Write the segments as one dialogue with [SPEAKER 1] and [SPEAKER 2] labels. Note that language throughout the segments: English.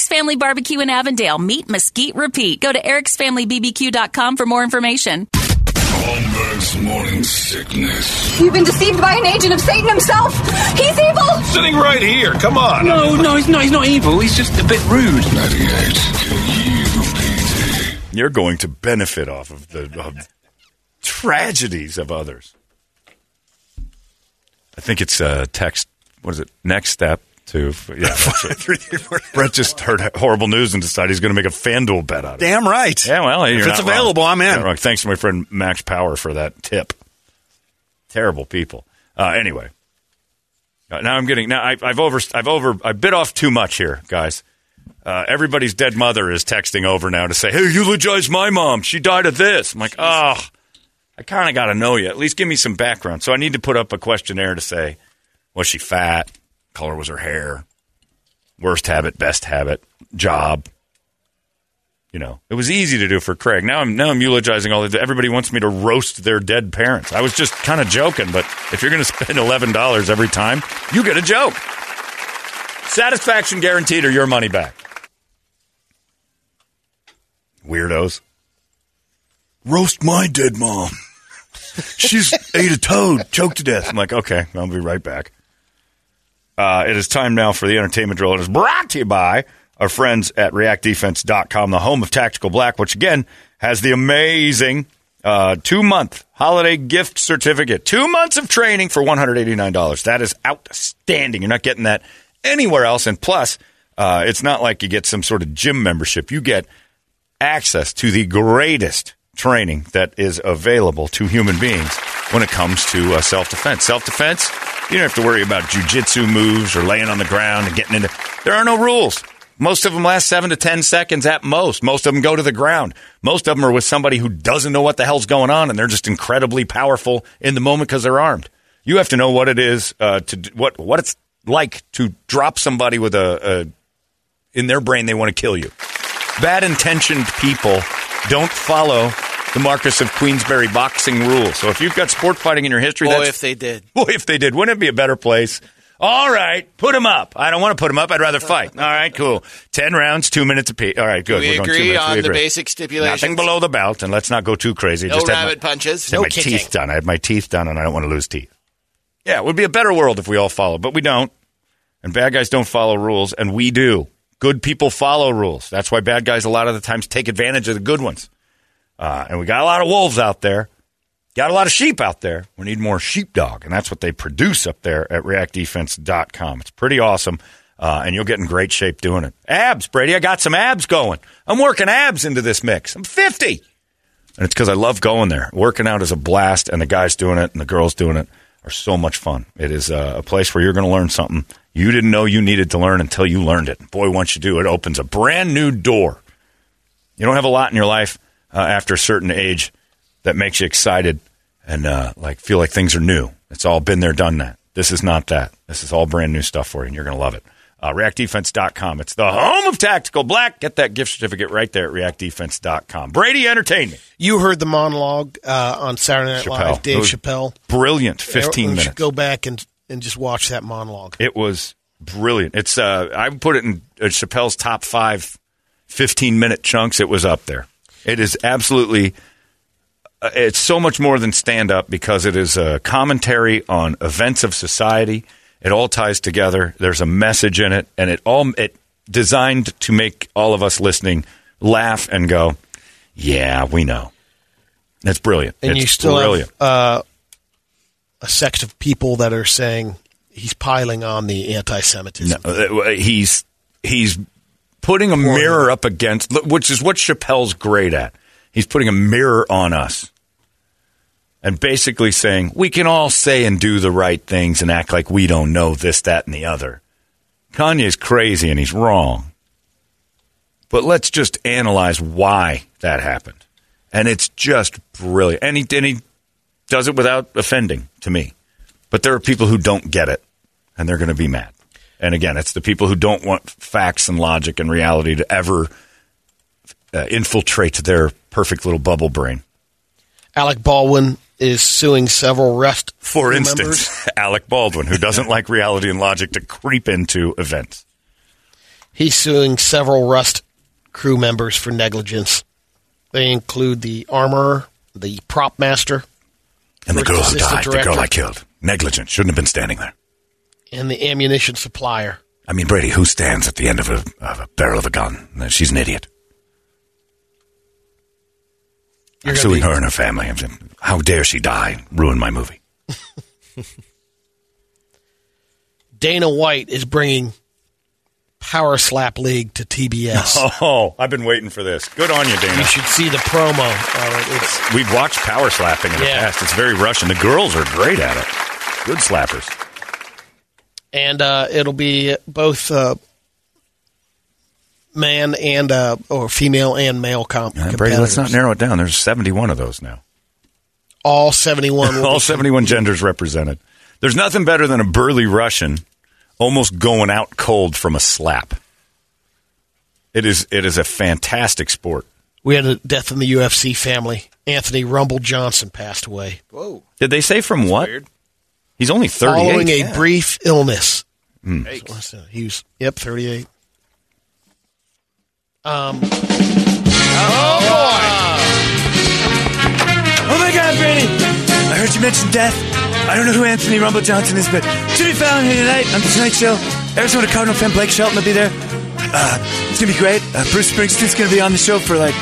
[SPEAKER 1] Eric's Family Barbecue in Avondale. Meat Mesquite Repeat. Go to ericsfamilybbq.com for more information.
[SPEAKER 2] Holmberg's morning sickness.
[SPEAKER 3] You've been deceived by an agent of Satan himself. He's evil.
[SPEAKER 4] Sitting right here. Come on.
[SPEAKER 5] No, no, he's not. He's not evil. He's just a bit rude.
[SPEAKER 2] 98
[SPEAKER 6] You're going to benefit off of the of tragedies of others. I think it's uh, text. What is it? Next step to yeah. Brett just heard horrible news and decided he's going to make a FanDuel bet out of it.
[SPEAKER 7] Damn right.
[SPEAKER 6] Yeah, well,
[SPEAKER 7] if it's
[SPEAKER 6] not wrong.
[SPEAKER 7] available, I'm in.
[SPEAKER 6] Right. Thanks to my friend Max Power for that tip. Terrible people. Uh, anyway, Uh, now I'm getting now I, I've over I've over I bit off too much here, guys. Uh, everybody's dead mother is texting over now to say, "Hey, eulogize my mom. She died of this." I'm like, oh, I kind of got to know you. At least give me some background. So I need to put up a questionnaire to say, was she fat? Color was her hair? Worst habit, best habit, job. You know, it was easy to do for Craig. Now I'm now I'm eulogizing all the, everybody wants me to roast their dead parents. I was just kind of joking, but if you're going to spend eleven dollars every time, you get a joke. Satisfaction guaranteed or your money back. Weirdos. Roast my dead mom. She's ate a toad, choked to death. I'm like, okay, I'll be right back. Uh, it is time now for the entertainment drill. It is brought to you by our friends at reactdefense.com, the home of Tactical Black, which again has the amazing uh, two month holiday gift certificate. Two months of training for $189. That is outstanding. You're not getting that anywhere else. And plus, uh, it's not like you get some sort of gym membership. You get access to the greatest training that is available to human beings when it comes to uh, self defense. Self defense, you don't have to worry about jujitsu moves or laying on the ground and getting into. There are no rules. Most of them last seven to ten seconds at most. Most of them go to the ground. Most of them are with somebody who doesn't know what the hell's going on, and they're just incredibly powerful in the moment because they're armed. You have to know what it is uh, to what what it's like to drop somebody with a, a in their brain they want to kill you. Bad intentioned people don't follow the Marquess of Queensberry boxing rules. So if you've got sport fighting in your history,
[SPEAKER 8] Boy, if they did.
[SPEAKER 6] boy, if they did, wouldn't it be a better place? All right, put them up. I don't want to put them up. I'd rather fight. All right, cool. Ten rounds, two minutes apiece. All right, good.
[SPEAKER 8] we
[SPEAKER 6] We're going two
[SPEAKER 8] agree
[SPEAKER 6] minutes.
[SPEAKER 8] on
[SPEAKER 6] We
[SPEAKER 8] the basic stipulations?
[SPEAKER 6] Nothing below the belt, and let's not go too crazy.
[SPEAKER 8] No
[SPEAKER 6] Just had my-
[SPEAKER 8] rabbit punches.
[SPEAKER 6] just
[SPEAKER 8] No
[SPEAKER 6] my
[SPEAKER 8] kicking.
[SPEAKER 6] teeth done. I have my teeth done, and I don't want to lose teeth. Yeah, it would be a better world if we all followed, but we don't. And bad guys don't follow rules, and we do. Good people follow rules. That's why bad guys a lot of the times take advantage of the good ones. Uh, and we got a lot of wolves out there. Got a lot of sheep out there. We need more sheepdog, and that's what they produce up there at reactdefense.com. It's pretty awesome, uh, and you'll get in great shape doing it. Abs, Brady. I got some abs going. I'm working abs into this mix. I'm 50. And it's because I love going there. Working out is a blast, and the guys doing it and the girls doing it are so much fun. It is uh, a place where you're going to learn something you didn't know you needed to learn until you learned it. Boy, once you do, it opens a brand new door. You don't have a lot in your life uh, after a certain age that makes you excited and uh, like feel like things are new. It's all been there, done that. This is not that. This is all brand new stuff for you, and you're going to love it. Uh, ReactDefense.com. It's the home of Tactical Black. Get that gift certificate right there at ReactDefense.com. Brady, entertain me.
[SPEAKER 9] You heard the monologue uh, on Saturday Night
[SPEAKER 6] Chappelle.
[SPEAKER 9] Live, Dave Chappelle.
[SPEAKER 6] Brilliant. 15
[SPEAKER 9] You
[SPEAKER 6] minutes.
[SPEAKER 9] go back and, and just watch that monologue.
[SPEAKER 6] It was brilliant. It's uh, I would put it in uh, Chappelle's top five 15 minute chunks. It was up there. It is absolutely. Uh, it's so much more than stand up because it is a commentary on events of society. It all ties together. There's a message in it, and it all it designed to make all of us listening laugh and go, "Yeah, we know." It's brilliant.
[SPEAKER 9] And
[SPEAKER 6] it's
[SPEAKER 9] you still
[SPEAKER 6] brilliant.
[SPEAKER 9] have uh, a sect of people that are saying he's piling on the anti-Semitism.
[SPEAKER 6] No, uh, he's he's putting a mirror up against, which is what Chappelle's great at. He's putting a mirror on us and basically saying we can all say and do the right things and act like we don't know this, that, and the other. Kanye's crazy and he's wrong. But let's just analyze why that happened. And it's just brilliant. And he, and he does it without offending to me. But there are people who don't get it, and they're going to be mad. And again, it's the people who don't want facts and logic and reality to ever uh, infiltrate their perfect little bubble brain.
[SPEAKER 9] Alec Baldwin is suing several Rust
[SPEAKER 6] For instance,
[SPEAKER 9] members.
[SPEAKER 6] Alec Baldwin, who doesn't like reality and logic to creep into events.
[SPEAKER 9] He's suing several Rust crew members for negligence. They include the armorer, the prop master,
[SPEAKER 6] And the girl who died, the girl. I killed. Negligent. Shouldn't have been standing there.
[SPEAKER 9] And the ammunition supplier.
[SPEAKER 6] I mean, Brady, who stands at the end of a, of a barrel of a gun? She's an idiot.
[SPEAKER 9] You're
[SPEAKER 6] I'm suing
[SPEAKER 9] be-
[SPEAKER 6] her and her family. How dare she die? Ruin my movie.
[SPEAKER 9] Dana White is bringing Power Slap League to TBS.
[SPEAKER 6] Oh, I've been waiting for this. Good on you, Dana.
[SPEAKER 9] You should see the promo. Uh, it's
[SPEAKER 6] We've watched power slapping in the past. It's very Russian. The girls are great at it. Good slappers.
[SPEAKER 9] And uh, it'll be both uh, man and uh, or female and male comp.
[SPEAKER 6] All right, Brady, let's not narrow it down. There's 71 of those now.
[SPEAKER 9] All seventy-one.
[SPEAKER 6] All 71 genders represented. There's nothing better than a burly Russian almost going out cold from a slap. It is it is a fantastic sport.
[SPEAKER 9] We had a death in the UFC family. Anthony Rumble Johnson passed away Whoa!
[SPEAKER 6] Did they say from what? He's only 38.
[SPEAKER 9] following a
[SPEAKER 6] Yeah.
[SPEAKER 9] brief illness. So? He was yep, thirty-eight. Um.
[SPEAKER 4] Oh my God, Brady! I heard you mention death. I don't know who Anthony Rumble Johnson is, but Jimmy Fallon here tonight on the Tonight Show. Arizona Cardinal fan Blake Shelton will be there. Uh, it's gonna be great. Uh, Bruce Springsteen's gonna be on the show for like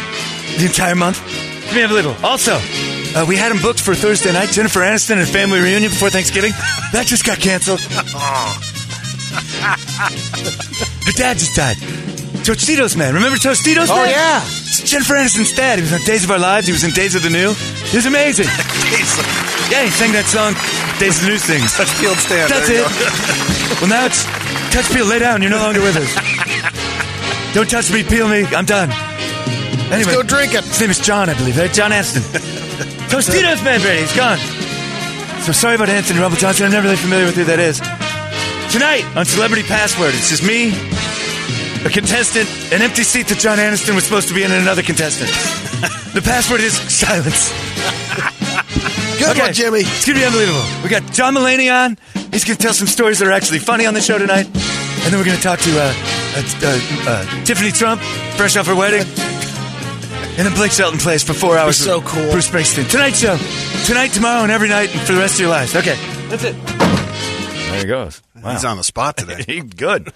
[SPEAKER 4] the entire month. Give me a little. Also, uh, we had him booked for Thursday night. Jennifer Aniston and a family reunion before Thanksgiving. That just got canceled. Her dad just died. Tostitos man. Remember Tostitos man?
[SPEAKER 9] Oh yeah.
[SPEAKER 4] It's Jennifer Aniston's dad. He was on Days of Our Lives. He was in Days of the New. He was amazing. yeah, he sang that song, Days of the New Things.
[SPEAKER 7] Touch Peel stand.
[SPEAKER 4] That's it. well, now it's touch peel. Lay down. You're no longer with us. Don't touch me. Peel me. I'm done. Anyway,
[SPEAKER 9] go drink it.
[SPEAKER 4] His name is John, I believe. Right? John Aniston. Tostitos man, Brady. He's gone. So sorry about Anthony Rumble Johnson. I'm not really familiar with who that is. Tonight on Celebrity Password, it's just me, a contestant, an empty seat that John Aniston was supposed to be in, and another contestant. the password is silence.
[SPEAKER 9] Good one, Jimmy.
[SPEAKER 4] It's gonna be unbelievable. We got John Mulaney on. He's gonna tell some stories that are actually funny on the show tonight, and then we're gonna talk to uh, uh, uh, uh, Tiffany Trump, fresh off her wedding, and then Blake Shelton plays for four hours.
[SPEAKER 9] so cool.
[SPEAKER 4] Bruce Springsteen tonight show, tonight, tomorrow, and every night and for the rest of your lives. Okay, that's it.
[SPEAKER 6] There he goes. Wow.
[SPEAKER 7] He's on the spot today.
[SPEAKER 6] He good.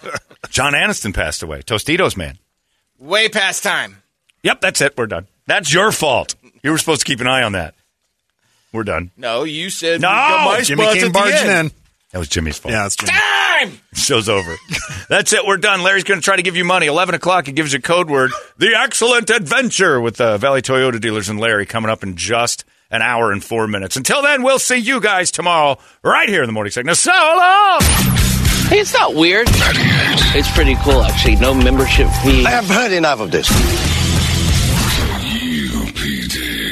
[SPEAKER 6] John Aniston passed away. Tostitos man.
[SPEAKER 8] Way past time.
[SPEAKER 6] Yep, that's it. We're done. That's your fault. You were supposed to keep an eye on that. We're done.
[SPEAKER 8] No, you said
[SPEAKER 6] No!
[SPEAKER 8] we got my
[SPEAKER 7] Jimmy
[SPEAKER 8] spots
[SPEAKER 7] came
[SPEAKER 8] at the
[SPEAKER 7] barging
[SPEAKER 8] end.
[SPEAKER 7] in.
[SPEAKER 6] That was Jimmy's fault.
[SPEAKER 7] Yeah, it's Jimmy.
[SPEAKER 8] Time.
[SPEAKER 6] Show's over. That's it. We're done. Larry's going to try to give you money. 11 o'clock, he gives you a code word. The Excellent Adventure with uh, Valley Toyota dealers and Larry coming up in just an hour and four minutes. Until then, we'll see you guys tomorrow right here in the morning segment. So long!
[SPEAKER 10] Hey, it's not weird. It's pretty cool, actually. No membership fee.
[SPEAKER 2] I have heard enough of this.